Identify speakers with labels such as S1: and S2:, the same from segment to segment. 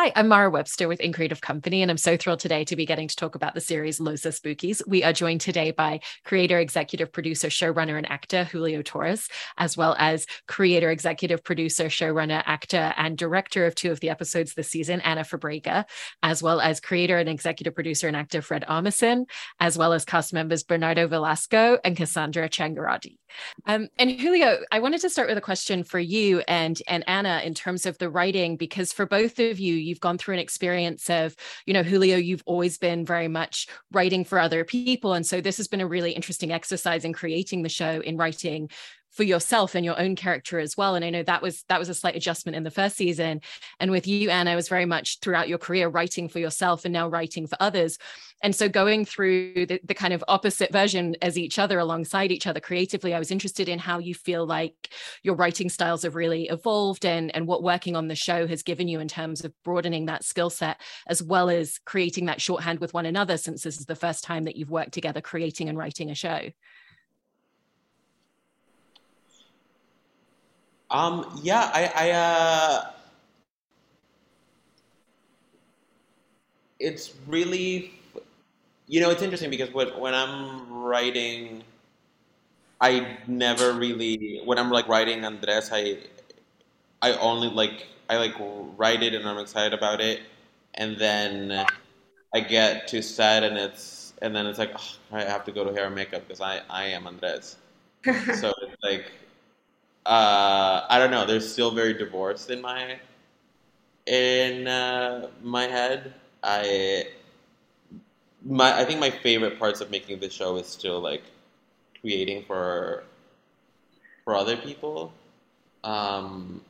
S1: Hi, I'm Mara Webster with In Creative Company, and I'm so thrilled today to be getting to talk about the series Los Espookys. We are joined today by creator, executive producer, showrunner, and actor Julio Torres, as well as creator, executive producer, showrunner, actor, and director of two of the episodes this season, Ana Fabrega, as well as creator and executive producer and actor Fred Armisen, as well as cast members Bernardo Velasco and Cassandra Ciangherotti. Um, and Julio, I wanted to start with a question for you and, and Ana in terms of the writing, because for both of you, you've gone through an experience of, you know, Julio, you've always been very much writing for other people. And so this has been a really interesting exercise in creating the show, in writing for yourself and your own character as well. And i know that was that was a slight adjustment in the first season. And with you anna was very much throughout your career writing for yourself and now writing for others. And so going through the, the kind of opposite version as each other alongside each other creatively i was interested in how you feel like your writing styles have really evolved and and what working on the show has given you in terms of broadening that skill set as well as creating that shorthand with one another since this is the first time that you've worked together creating and writing a show
S2: Um, yeah, I, I, uh, it's really, you know, it's interesting because when, when I'm writing, I never really, when I'm like writing Andres, I, I only like, I like write it and I'm excited about it. And then I get to set and it's, and then it's like, oh, I have to go to hair and makeup because I, I am Andres. so it's like, uh, I don't know. They're still very divorced in my in uh, my head. I my I think my favorite parts of making the show is still like creating for for other people. Um,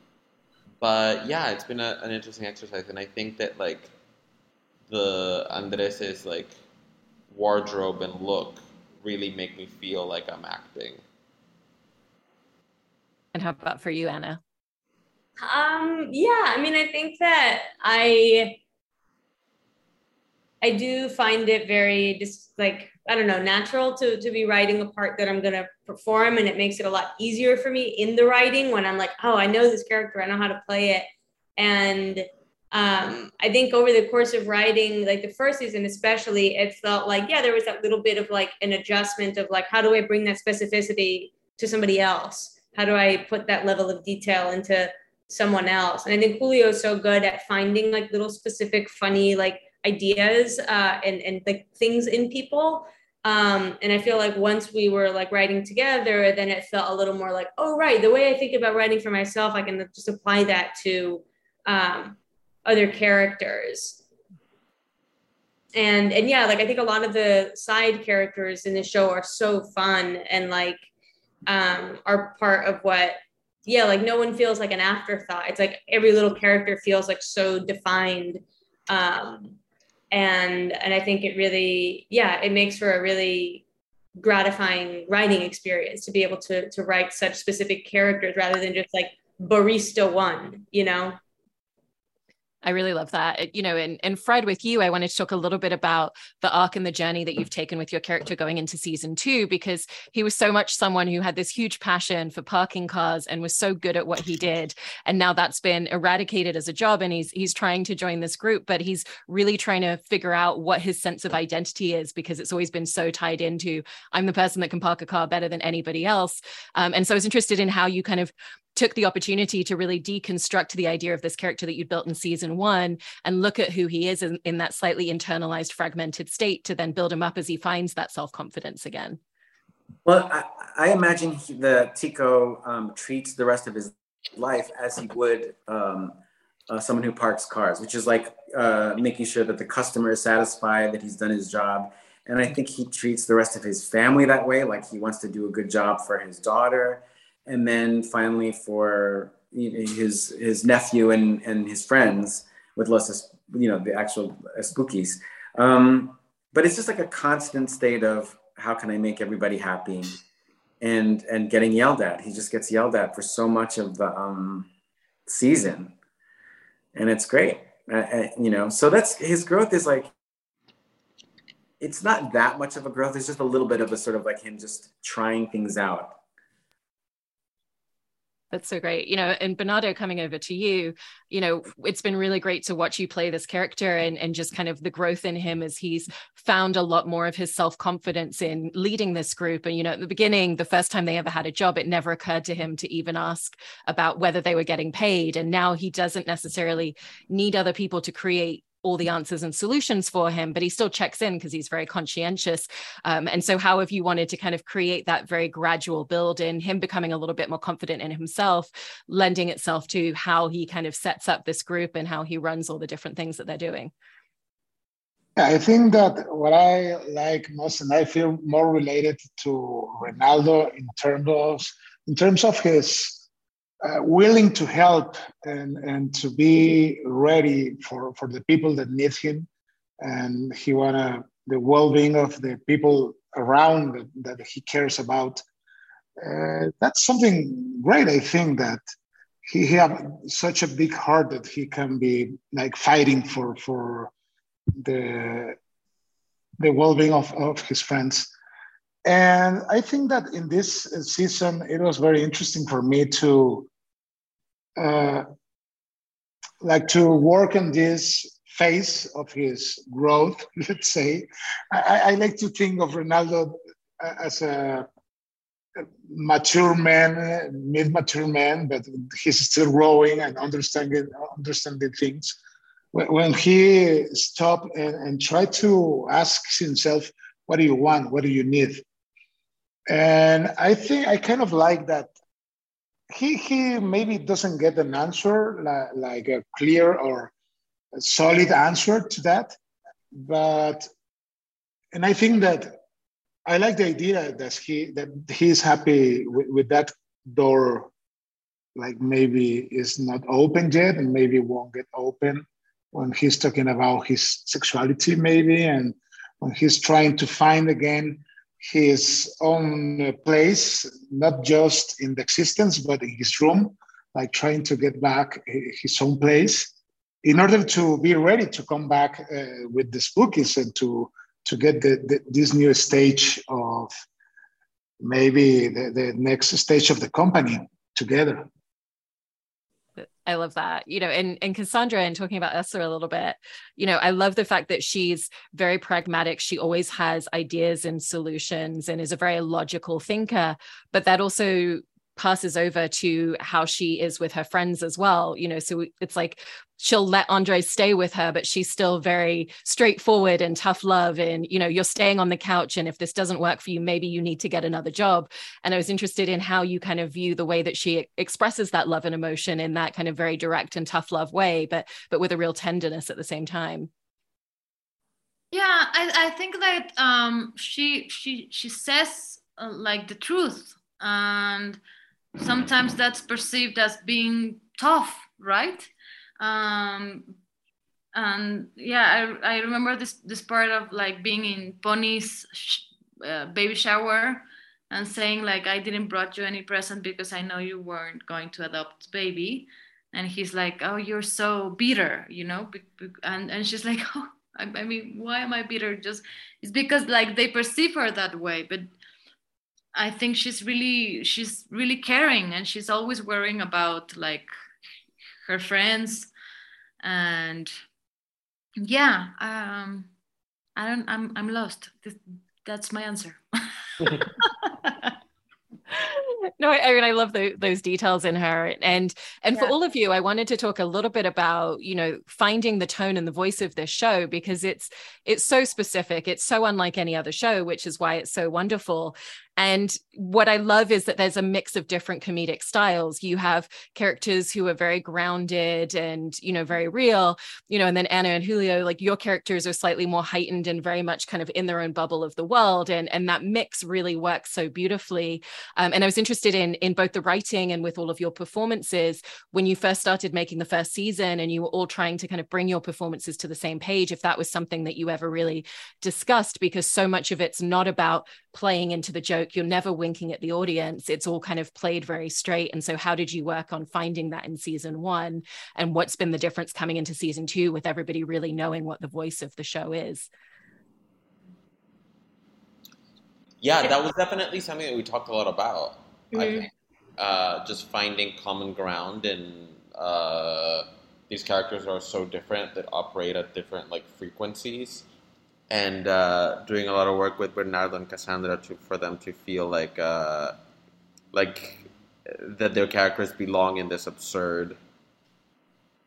S2: but yeah, it's been a, an interesting exercise, and I think that like the Andres's like wardrobe and look really make me feel like I'm acting.
S1: And how about for you, Ana?
S3: Um, yeah, I mean, I think that I I do find it very just like I don't know natural to to be writing a part that I'm gonna perform, and it makes it a lot easier for me in the writing when I'm like, oh, I know this character, I know how to play it, and um, I think over the course of writing, like the first season especially, it felt like yeah, there was that little bit of like an adjustment of like how do I bring that specificity to somebody else how do I put that level of detail into someone else? And I think Julio is so good at finding like little specific funny like ideas uh, and and like things in people. Um, and I feel like once we were like writing together, then it felt a little more like, oh right, the way I think about writing for myself, I can just apply that to um, other characters. And and yeah, like I think a lot of the side characters in the show are so fun and like um, are part of what yeah like no one feels like an afterthought. It's like every little character feels like so defined. Um, and and i think it really yeah it makes for a really gratifying writing experience to be able to to write such specific characters rather than just like barista one you know
S1: I really love that. You know, and, and Fred, with you, I wanted to talk a little bit about the arc and the journey that you've taken with your character going into season two, because he was so much someone who had this huge passion for parking cars and was so good at what he did. And now that's been eradicated as a job. And he's he's trying to join this group, but he's really trying to figure out what his sense of identity is because it's always been so tied into I'm the person that can park a car better than anybody else. Um, and so I was interested in how you kind of took the opportunity to really deconstruct the idea of this character that you'd built in season one and look at who he is in, in that slightly internalized, fragmented state to then build him up as he finds that self confidence again.
S4: Well, I, I imagine he, the Tico um, treats the rest of his life as he would um, uh, someone who parks cars, which is like uh, making sure that the customer is satisfied, that he's done his job. And I think he treats the rest of his family that way, like he wants to do a good job for his daughter and then finally for his his nephew and and his friends with Los, you know, the actual Spookies. Um, but it's just like a constant state of how can I make everybody happy, and and getting yelled at. He just gets yelled at for so much of the um, season, and it's great. You know, so that's his growth is like. It's not that much of a growth. It's just a little bit of a sort of like him just trying things out
S1: That's so great. You know, and Bernardo, coming over to you, you know, it's been really great to watch you play this character and, and just kind of the growth in him as he's found a lot more of his self confidence in leading this group. And, you know, at the beginning, the first time they ever had a job, it never occurred to him to even ask about whether they were getting paid. And now he doesn't necessarily need other people to create all the answers and solutions for him, but he still checks in because he's very conscientious. Um, and so, how have you wanted to kind of create that very gradual build in him becoming a little bit more confident in himself, lending itself to how he kind of sets up this group and how he runs all the different things that they're doing?
S5: I think that what I like most, and I feel more related to Renaldo in terms of in terms of his uh, willing to help and, and to be ready for, for the people that need him. And he wanna the well-being of the people around that, that he cares about. Uh, that's something great. I think that he, he have such a big heart that he can be like fighting for for the the well-being of, of his friends. And I think that in this uh, season, it was very interesting for me to uh, like to work on this phase of his growth, let's say. I, I like to think of Renaldo uh, as a mature man, uh, mid-mature man, but he's still growing and understanding understanding things. When, when he stopped and, and tried to ask himself, "What do you want? What do you need?" And I think I kind of like that he he maybe doesn't get an answer like, like a clear or a solid answer to that. But and i think that i like the idea that he that he's happy with, with that door like maybe is not open yet and maybe won't get open when he's talking about his sexuality maybe and when he's trying to find again his own place, not just in the existence, but in his room, like trying to get back his own place in order to be ready to come back uh, with the spookies and to to get the, the, this new stage of maybe the, the next stage of the company together.
S1: I love that. You know, and and Cassandra and talking about Esther a little bit, you know, I love the fact that she's very pragmatic. She always has ideas and solutions and is a very logical thinker, but that also passes over to how she is with her friends as well you know so it's like she'll let andre stay with her but she's still very straightforward and tough love and you know you're staying on the couch and if this doesn't work for you maybe you need to get another job. And i was interested in how you kind of view the way that she expresses that love and emotion in that kind of very direct and tough love way but but with a real tenderness at the same time.
S6: Yeah i, I think that um she she she says uh, like the truth. And sometimes that's perceived as being tough, right? Um, and yeah, I, I remember this this part of like being in Pony's sh- uh, baby shower and saying like I didn't brought you any present because I know you weren't going to adopt baby, and he's like, oh, you're so bitter, you know, and and she's like, oh. I, I mean, why am I bitter? Just it's because like they perceive her that way, but I think she's really she's really caring and she's always worrying about like her friends and yeah um I don't I'm I'm lost that's my answer
S1: no, I, mean I love the, those details in her, and and yeah. for all of you, I wanted to talk a little bit about you know finding the tone and the voice of this show because it's it's so specific, it's so unlike any other show, which is why it's so wonderful. And what I love is that there's a mix of different comedic styles. You have characters who are very grounded and, you know, very real, you know, and then Ana and Julio, like your characters are slightly more heightened and very much kind of in their own bubble of the world. And, and that mix really works so beautifully. Um, and I was interested in, in both the writing and with all of your performances when you first started making the first season and you were all trying to kind of bring your performances to the same page, if that was something that you ever really discussed, because so much of it's not about playing into the joke you're never winking at the audience. It's all kind of played very straight. And so how did you work on finding that in season one? And what's been the difference coming into season two with everybody really knowing what the voice of the show is?
S2: Yeah that was definitely something that we talked a lot about mm-hmm. i think. Uh, just finding common ground and uh, these characters are so different that operate at different like frequencies and uh, doing a lot of work with Bernardo and Cassandra to, for them to feel like uh, like that their characters belong in this absurd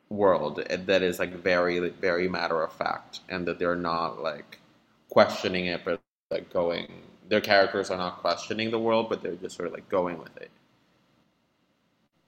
S2: world that is like very very matter of fact and that they're not like questioning it but like going their characters are not questioning the world but they're just sort of like going with it.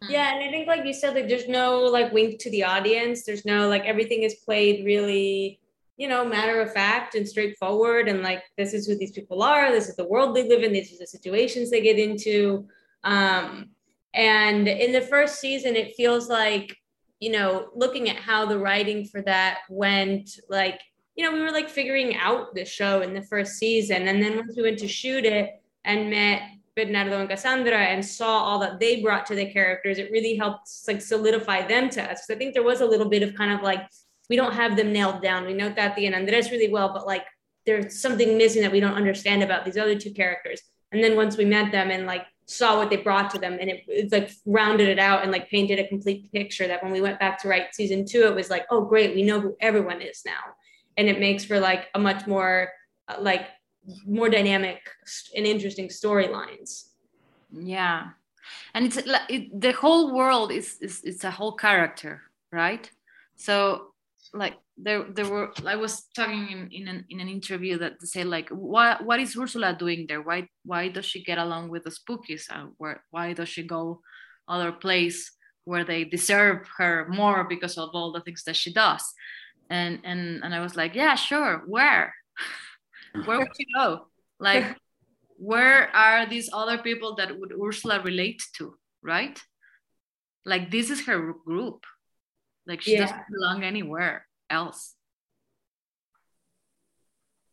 S3: Yeah and i think like you said like there's no like wink to the audience. There's no like everything is played really you know matter of fact and straightforward and like this is who these people are this is the world they live in these are the situations they get into um and in the first season it feels like you know, looking at how the writing for that went, like, you know, we were like figuring out the show in the first season. And then once we went to shoot it and met Bernardo and Cassandra and saw all that they brought to the characters, it really helped like solidify them to us. Because I think there was a little bit of kind of like, we don't have them nailed down. We know Tati and Andres really well, but like there's something missing that we don't understand about these other two characters. And then once we met them and like saw what they brought to them and it, it's like rounded it out and like painted a complete picture that when we went back to write season two it was like oh great we know who everyone is now and it makes for like a much more uh, like more dynamic and interesting storylines
S6: yeah and it's it, the whole world is, is it's a whole character right so like there there were I was talking in, in an in an interview that they say like what what is Ursula doing there? Why why does she get along with the spookies? Uh, where why does she go other place where they deserve her more because of all the things that she does? And and and I was like, yeah, sure. Where? where would she go? Like where are these other people that would Ursula relate to, right? Like this is her group. Like she yeah. doesn't belong anywhere else.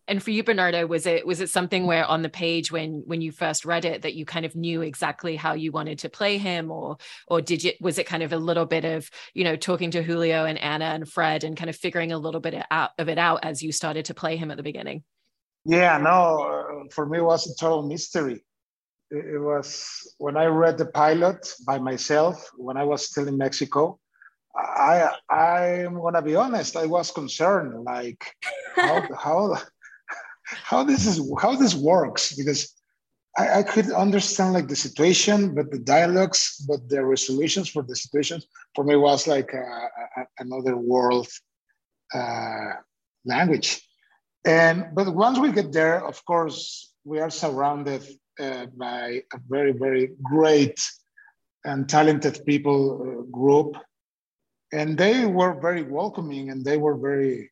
S1: And for you bernardo was it was it something where on the page when when you first read it that you kind of knew exactly how you wanted to play him? Or or did you was it kind of a little bit of you know talking to julio and ana and fred and kind of figuring a little bit out of it out as you started to play him at the beginning?
S5: Yeah no uh, for me it was a total mystery. It, it was when i read the pilot by myself when i was still in mexico I I'm gonna be honest. I was concerned, like how how how this is how this works because I, I, could understand like the situation, but the dialogues, but the resolutions for the situations for me was like a, a, another world uh, language. And but once we get there, of course, we are surrounded uh, by a very very great and talented people uh, group and they were very welcoming and they were very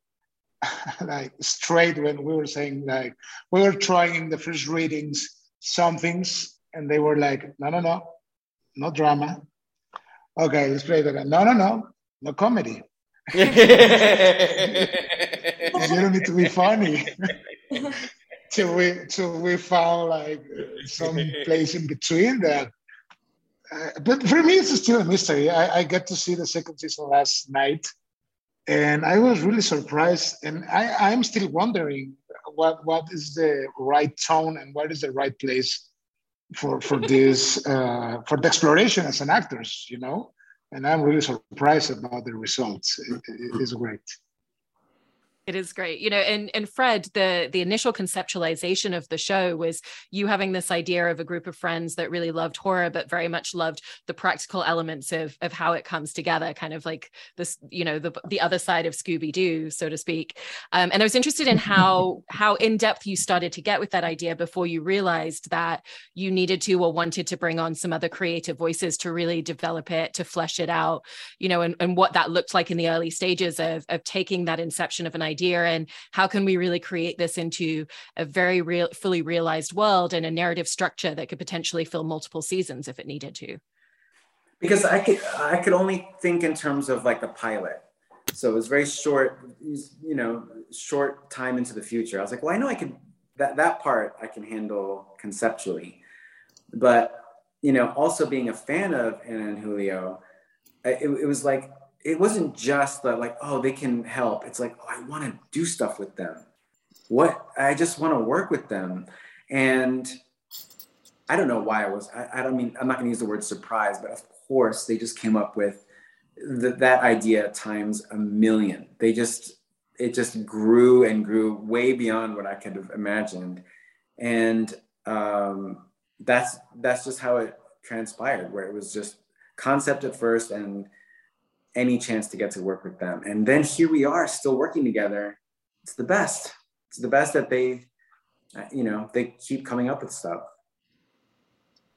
S5: like straight when we were saying like we were trying the first readings some things and they were like no no no no drama. Okay let's play it again no no no no comedy. You don't need to be funny. Till we till we found like some place in between that uh, but for me, it's still a mystery. I, I get to see the second season last night, and I was really surprised. And I, I'm still wondering what what is the right tone and what is the right place for for this uh, for the exploration as an actors, you know. And I'm really surprised about the results. It, it is great.
S1: It is great. You know, and and Fred, the the initial conceptualization of the show was you having this idea of a group of friends that really loved horror, but very much loved the practical elements of of how it comes together, kind of like this, you know, the the other side of Scooby Doo, so to speak. Um, and I was interested in how how in depth you started to get with that idea before you realized that you needed to or wanted to bring on some other creative voices to really develop it, to flesh it out, you know, and, and what that looked like in the early stages of of taking that inception of an idea and how can we really create this into a very real fully realized world and a narrative structure that could potentially fill multiple seasons if it needed to?
S4: Because i could i could only think in terms of like the pilot. So it was very short you know short time into the future. I was like well i know i could that that part i can handle conceptually. But you know also being a fan of Ana and Julio it, it was like it wasn't just that like oh they can help it's like oh i want to do stuff with them what i just want to work with them and I don't know why I was, I, I don't mean, I'm not gonna use the word surprise, but of course they just came up with th- that idea times a million. They just, it just grew and grew way beyond what I could have imagined. And um, that's, that's just how it transpired, where it was just concept at first and any chance to get to work with them. And then here we are still working together. It's the best. It's the best that they, uh, you know, they keep coming up with stuff.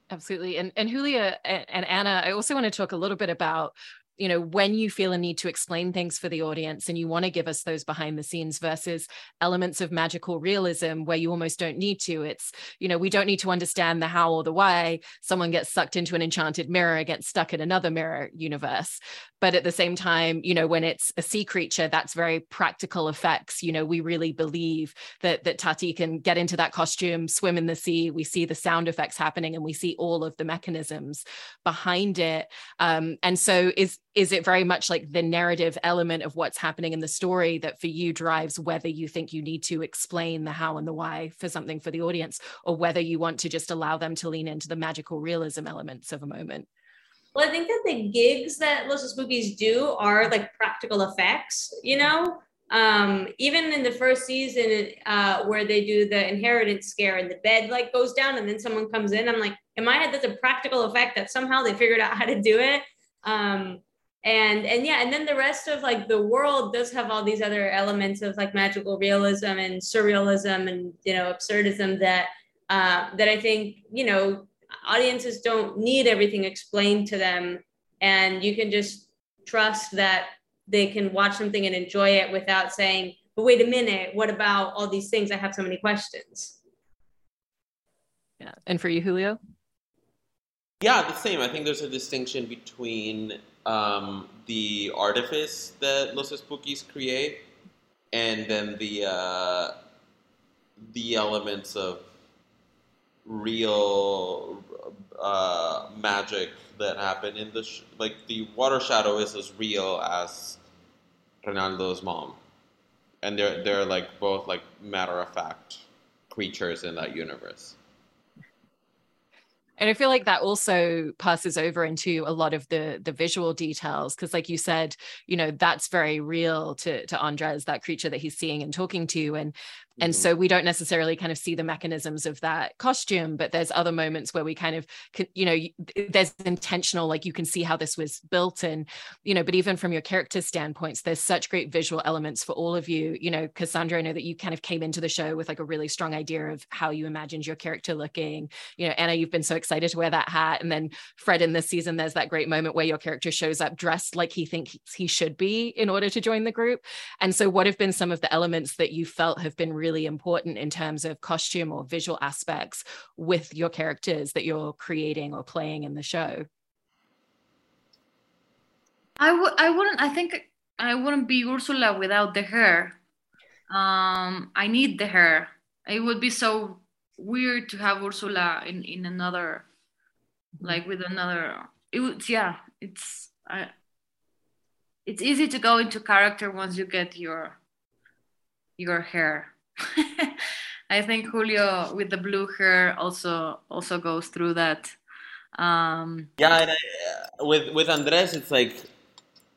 S1: Absolutely. And and Julio and, and Ana, I also want to talk a little bit about you know when you feel a need to explain things for the audience and you want to give us those behind the scenes versus elements of magical realism where you almost don't need to it's you know we don't need to understand the how or the why someone gets sucked into an enchanted mirror gets stuck in another mirror universe but at the same time you know when it's a sea creature that's very practical effects. You know we really believe that that tati can get into that costume swim in the sea. We see the sound effects happening and we see all of the mechanisms behind it. Um, and so is is it very much like the narrative element of what's happening in the story that for you drives whether you think you need to explain the how and the why for something for the audience or whether you want to just allow them to lean into the magical realism elements of a moment
S3: well, I think that the gigs that Los Espookys do are like practical effects, you know? Um, even in the first season uh, where they do the inheritance scare and the bed like goes down and then someone comes in, I'm like, in my head, that's a practical effect that somehow they figured out how to do it. Um, and and yeah, and then the rest of like the world does have all these other elements of like magical realism and surrealism and you know absurdism that uh, that I think you know audiences don't need everything explained to them and you can just trust that they can watch something and enjoy it without saying but wait a minute what about all these things? I have so many questions.
S1: Yeah. And for you julio?
S2: Yeah the same. I think there's a distinction between um, the artifice that Los Espookys create and then the uh, the elements of real uh, magic that happened in the sh- like the water shadow is as real as Renaldo's mom, and they're they're like both like matter of fact creatures in that universe.
S1: And I feel like that also passes over into a lot of the the visual details because, like you said, you know that's very real to to Andres, that creature that he's seeing and talking to, and and mm-hmm. so we don't necessarily kind of see the mechanisms of that costume but there's other moments where we kind of you know there's intentional like you can see how this was built and you know but even from your character standpoints there's such great visual elements for all of you you know cassandra i know that you kind of came into the show with like a really strong idea of how you imagined your character looking. You know ana you've been so excited to wear that hat. And then fred in this season there's that great moment where your character shows up dressed like he thinks he should be in order to join the group. And so what have been some of the elements that you felt have been really important in terms of costume or visual aspects with your characters that you're creating or playing in the show?
S6: I would I wouldn't I think I wouldn't be Ursula without the hair. Um, I need the hair. It would be so weird to have Ursula in, in another like with another it would yeah, it's I it's easy to go into character once you get your your hair. I think Julio with the blue hair also also goes through that. Um,
S2: yeah, and I, uh, with with Andres, it's like,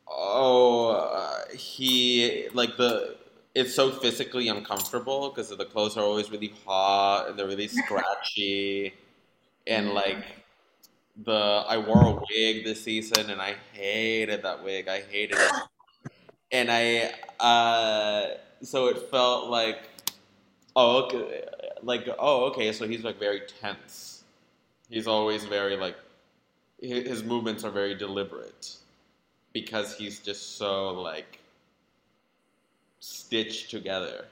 S2: oh, uh, he like the it's so physically uncomfortable because the clothes are always really hot and they're really scratchy, and like the I wore a wig this season and I hated that wig. I hated it, and I uh, so it felt like oh, okay. like oh, okay. So he's like very tense. He's always very like his movements are very deliberate because he's just so like stitched together.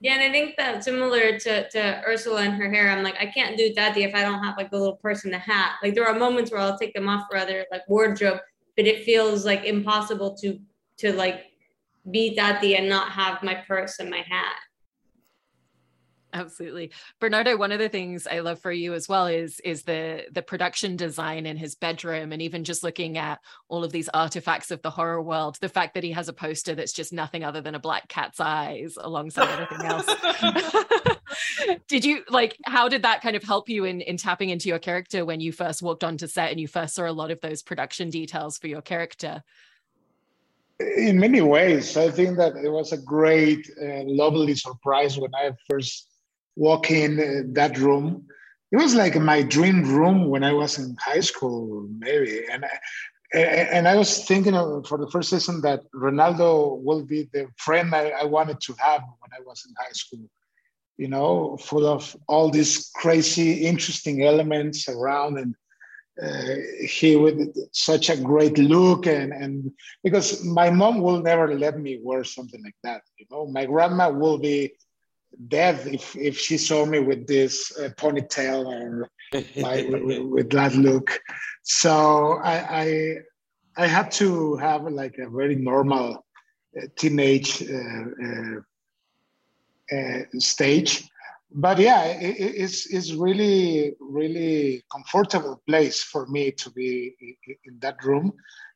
S3: Yeah, and I think that similar to, to Ursula and her hair, I'm like, I can't do Tati if I don't have like the little purse and the hat. Like there are moments where I'll take them off for other like wardrobe, but it feels like impossible to to like be Tati and not have my purse and my hat.
S1: Absolutely. Bernardo, one of the things I love for you as well is is the the production design in his bedroom and even just looking at all of these artifacts of the horror world, the fact that he has a poster that's just nothing other than a black cat's eyes alongside everything else. did you like how did that kind of help you in in tapping into your character when you first walked onto set and you first saw a lot of those production details for your character?
S5: In many ways, I think that it was a great, uh, lovely surprise when I first walk in uh, that room. It was like my dream room when I was in high school, maybe. And I, and I was thinking for the first season that Renaldo will be the friend I, I wanted to have when I was in high school. You know, full of all these crazy, interesting elements around and uh, he with such a great look and and because my mom will never let me wear something like that you know? My grandma will be dead if if she saw me with this uh, ponytail or like, with, with, that look. So I, I i had to have like a very normal uh, teenage uh, uh, uh, stage but yeah, it, it's it's really really comfortable place for me to be in that room,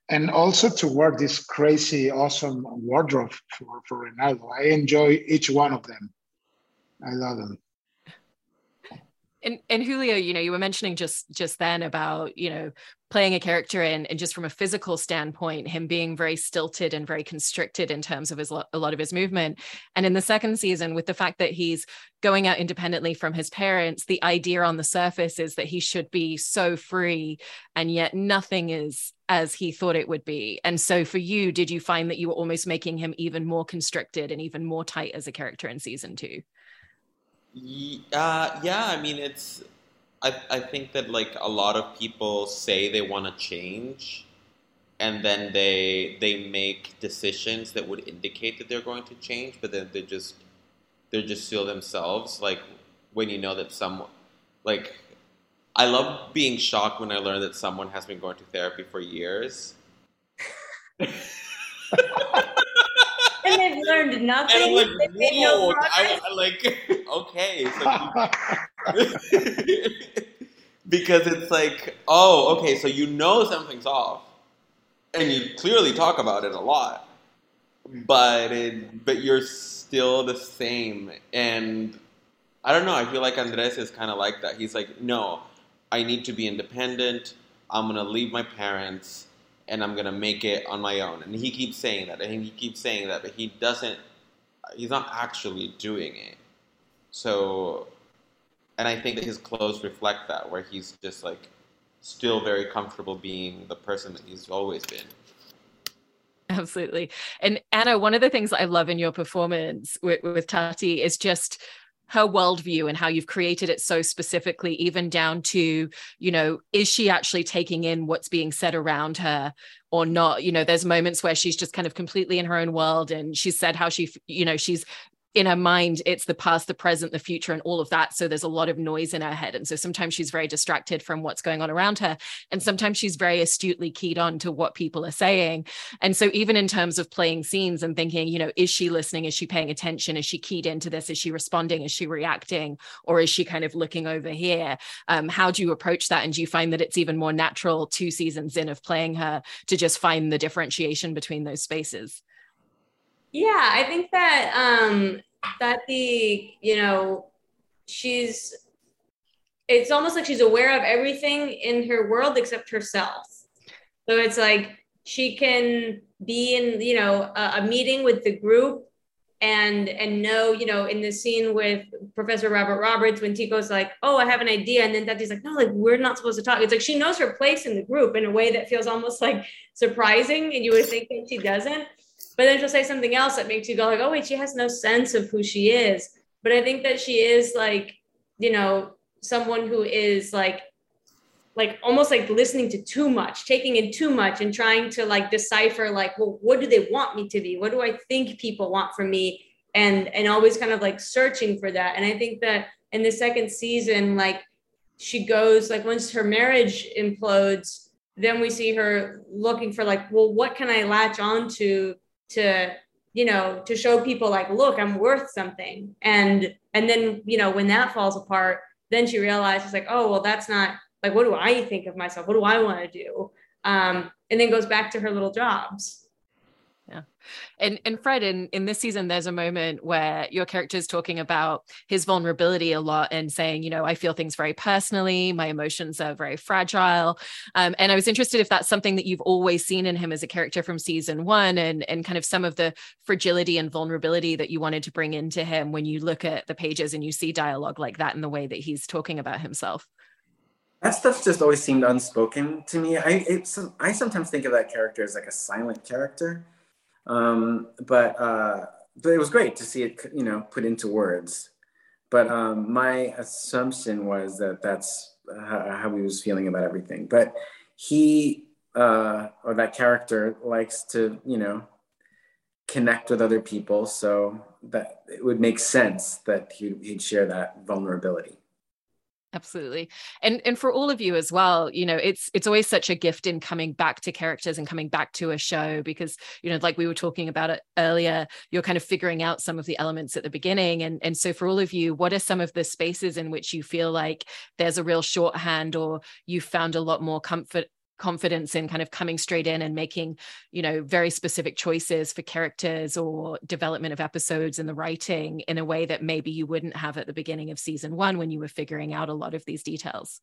S5: and also to wear this crazy awesome wardrobe for for Renaldo. I enjoy each one of them. I love them
S1: and and Julio, you know, you were mentioning just just then about you know playing a character and and just from a physical standpoint, him being very stilted and very constricted in terms of his a lot of his movement. And in the second season, with the fact that he's going out independently from his parents, the idea on the surface is that he should be so free, and yet nothing is as he thought it would be. And so, for you, did you find that you were almost making him even more constricted and even more tight as a character in season two?
S2: Uh, yeah, I mean, it's. I, I think that like a lot of people say they want to change, and then they they make decisions that would indicate that they're going to change, but then they're just they're just still themselves. Like when you know that someone, like I love being shocked when I learn that someone has been going to therapy for years.
S3: and they've learned nothing. And I'm like,
S2: whoa, no I, I like, okay. So because it's like, oh, okay, so you know something's off, and you clearly talk about it a lot, but it, but you're still the same, and I don't know. I feel like Andres is kind of like that. He's like, no, I need to be independent. I'm gonna leave my parents and I'm gonna make it on my own. And he keeps saying that, and he keeps saying that, but he doesn't. He's not actually doing it. So, and I think that his clothes reflect that, where he's just like still very comfortable being the person that he's always been.
S1: Absolutely. And Ana, one of the things I love in your performance with, with Tati is just her worldview and how you've created it so specifically, even down to, you know, is she actually taking in what's being said around her or not? You know, there's moments where she's just kind of completely in her own world and she said how she, you know, she's in her mind it's the past the present the future and all of that. So there's a lot of noise in her head. And so sometimes she's very distracted from what's going on around her. And sometimes she's very astutely keyed on to what people are saying. And so even in terms of playing scenes and thinking you know is she listening? Is she paying attention? Is she keyed into this? Is she responding? Is she reacting? Or is she kind of looking over here? Um, how do you approach that? And do you find that it's even more natural two seasons in of playing her to just find the differentiation between those spaces
S3: yeah, I think that um that the, you know, she's it's almost like she's aware of everything in her world except herself. So it's like she can be in, you know, a, a meeting with the group and and know, you know, in the scene with Professor Robert Roberts when Tico's like, oh, I have an idea, and then Tati's like, no, like we're not supposed to talk. It's like she knows her place in the group in a way that feels almost like surprising, and you would think that she doesn't but then she'll say something else that makes you go like oh wait she has no sense of who she is. But i think that she is like you know someone who is like like almost like listening to too much taking in too much and trying to like decipher like well what do they want me to be? What do i think people want from me? And and always kind of like searching for that. And i think that in the second season like she goes like once her marriage implodes then we see her looking for like well what can i latch on to to you know to show people like look i'm worth something and And then, you know, when that falls apart, then she realizes like, oh, well, that's not like, what do I think of myself? What do I want to do? Um, and then goes back to her little jobs.
S1: Yeah. And and Fred, in, in this season, there's a moment where your character is talking about his vulnerability a lot and saying, you know, I feel things very personally, my emotions are very fragile. Um, and I was interested if that's something that you've always seen in him as a character from season one and, and kind of some of the fragility and vulnerability that you wanted to bring into him when you look at the pages and you see dialogue like that in the way that he's talking about himself.
S4: That stuff just always seemed unspoken to me. I it, I sometimes think of that character as like a silent character um, but uh, but it was great to see it, you know, put into words. But um, my assumption was that that's how, how, he was feeling about everything. But he uh, or that character likes to, you know, connect with other people, so that it would make sense that he, he'd share that vulnerability
S1: absolutely. And and for all of you as well you know it's it's always such a gift in coming back to characters and coming back to a show because you know like we were talking about it earlier you're kind of figuring out some of the elements at the beginning. And and so for all of you what are some of the spaces in which you feel like there's a real shorthand or you found a lot more comfort confidence in kind of coming straight in and making you know very specific choices for characters or development of episodes in the writing in a way that maybe you wouldn't have at the beginning of season one when you were figuring out a lot of these details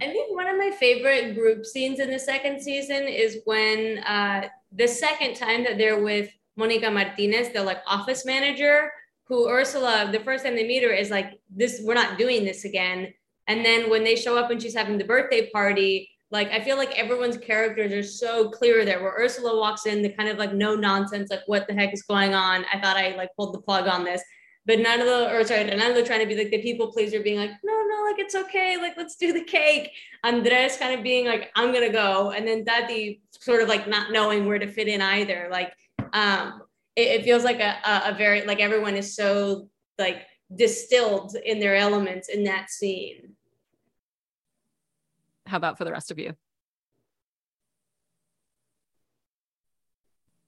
S3: I think one of my favorite group scenes in the second season is when uh, the second time that they're with Monica Martinez, the like office manager, who Ursula, the first time they meet her, is like, "This, we're not doing this again." And then when they show up and she's having the birthday party, like I feel like everyone's characters are so clear there. Where Ursula walks in, the kind of like no nonsense, like what the heck is going on? I thought I like pulled the plug on this, but none of the or sorry, none of them trying to be like the people pleaser, being like no, no, like it's okay, like let's do the cake. Andres kind of being like I'm gonna go, and then Tati sort of like not knowing where to fit in either. Like um, it, it feels like a, a a very like everyone is so like distilled in their elements in that scene.
S1: How about for the rest of you?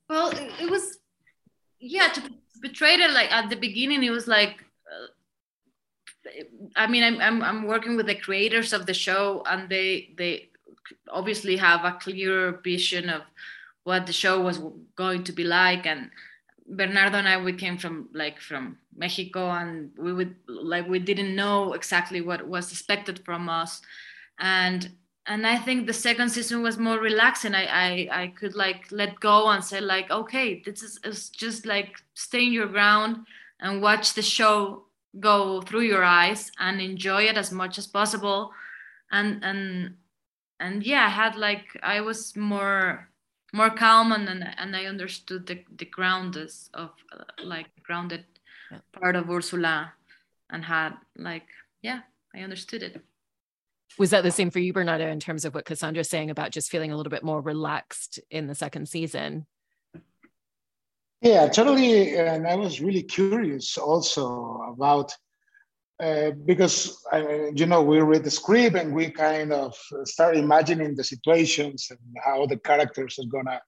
S6: Well, it was, yeah, to portray it like at the beginning, it was like, uh, I mean, I'm, I'm, I'm working with the creators of the show and they, they obviously have a clear vision of what the show was going to be like. And Bernardo and I, we came from like from Mexico and we would like, we didn't know exactly what was expected from us and and I think the second season was more relaxing. I, I I could like let go and say like, okay, this is it's just like stay in your ground and watch the show go through your eyes and enjoy it as much as possible. And and and yeah, I had like I was more more calm and and, and I understood the the groundness of uh, like grounded part of Ursula and had like yeah, I understood it
S1: was that the same for you bernardo in terms of what cassandra's saying about just feeling a little bit more relaxed in the second season?
S5: Yeah totally and i was really curious also about uh, because uh, you know we read the script and we kind of start imagining the situations and how the characters are gonna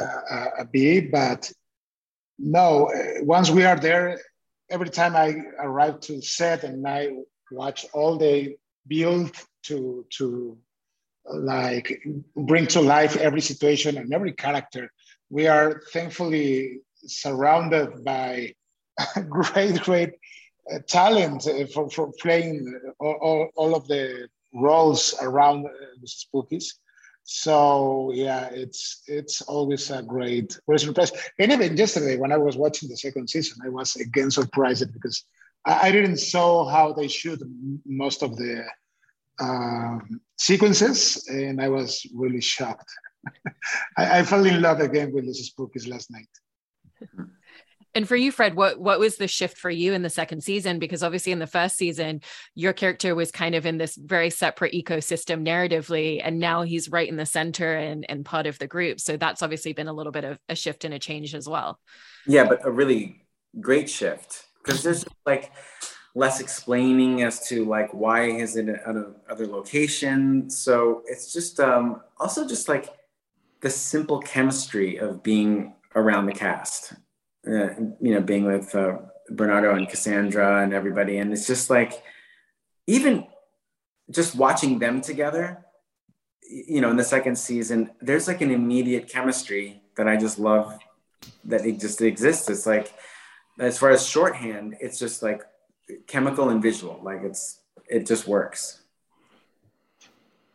S5: uh, uh be but no uh, once we are there every time i arrive to set and i watch all the built to to like bring to life every situation and every character. We are thankfully surrounded by great, great uh, talent uh, for, for playing all, all, of the roles around uh, the Spookies. So yeah, it's it's always a great, great surprise. And even yesterday, when I was watching the second season, I was again surprised because I, I didn't saw how they shoot most of the um, sequences, and I was really shocked. I, I, fell in love again with the spookies last night.
S1: And for you, Fred, what what was the shift for you in the second season? Because obviously, in the first season, your character was kind of in this very separate ecosystem narratively, and now he's right in the center and and part of the group. So that's obviously been a little bit of a shift and a change as well.
S4: Yeah, but a really great shift because there's like less explaining as to like why is it at another location. So it's just um, also just like the simple chemistry of being around the cast. uh, you know, being with uh, Bernardo and Cassandra and everybody. And it's just like, even just watching them together, you know, in the second season, there's like an immediate chemistry that I just love that it just exists. It's like, as far as shorthand, it's just like chemical and visual. Like it's, it just works.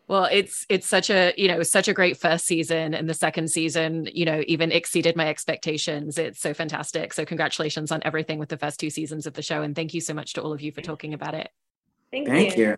S1: Well, it's it's such a you know such a great first season, and the second season you know even exceeded my expectations. It's so fantastic. So congratulations on everything with the first two seasons of the show, and thank you so much to all of you for talking about it.
S3: Thank,
S4: Thank
S3: you.
S4: you.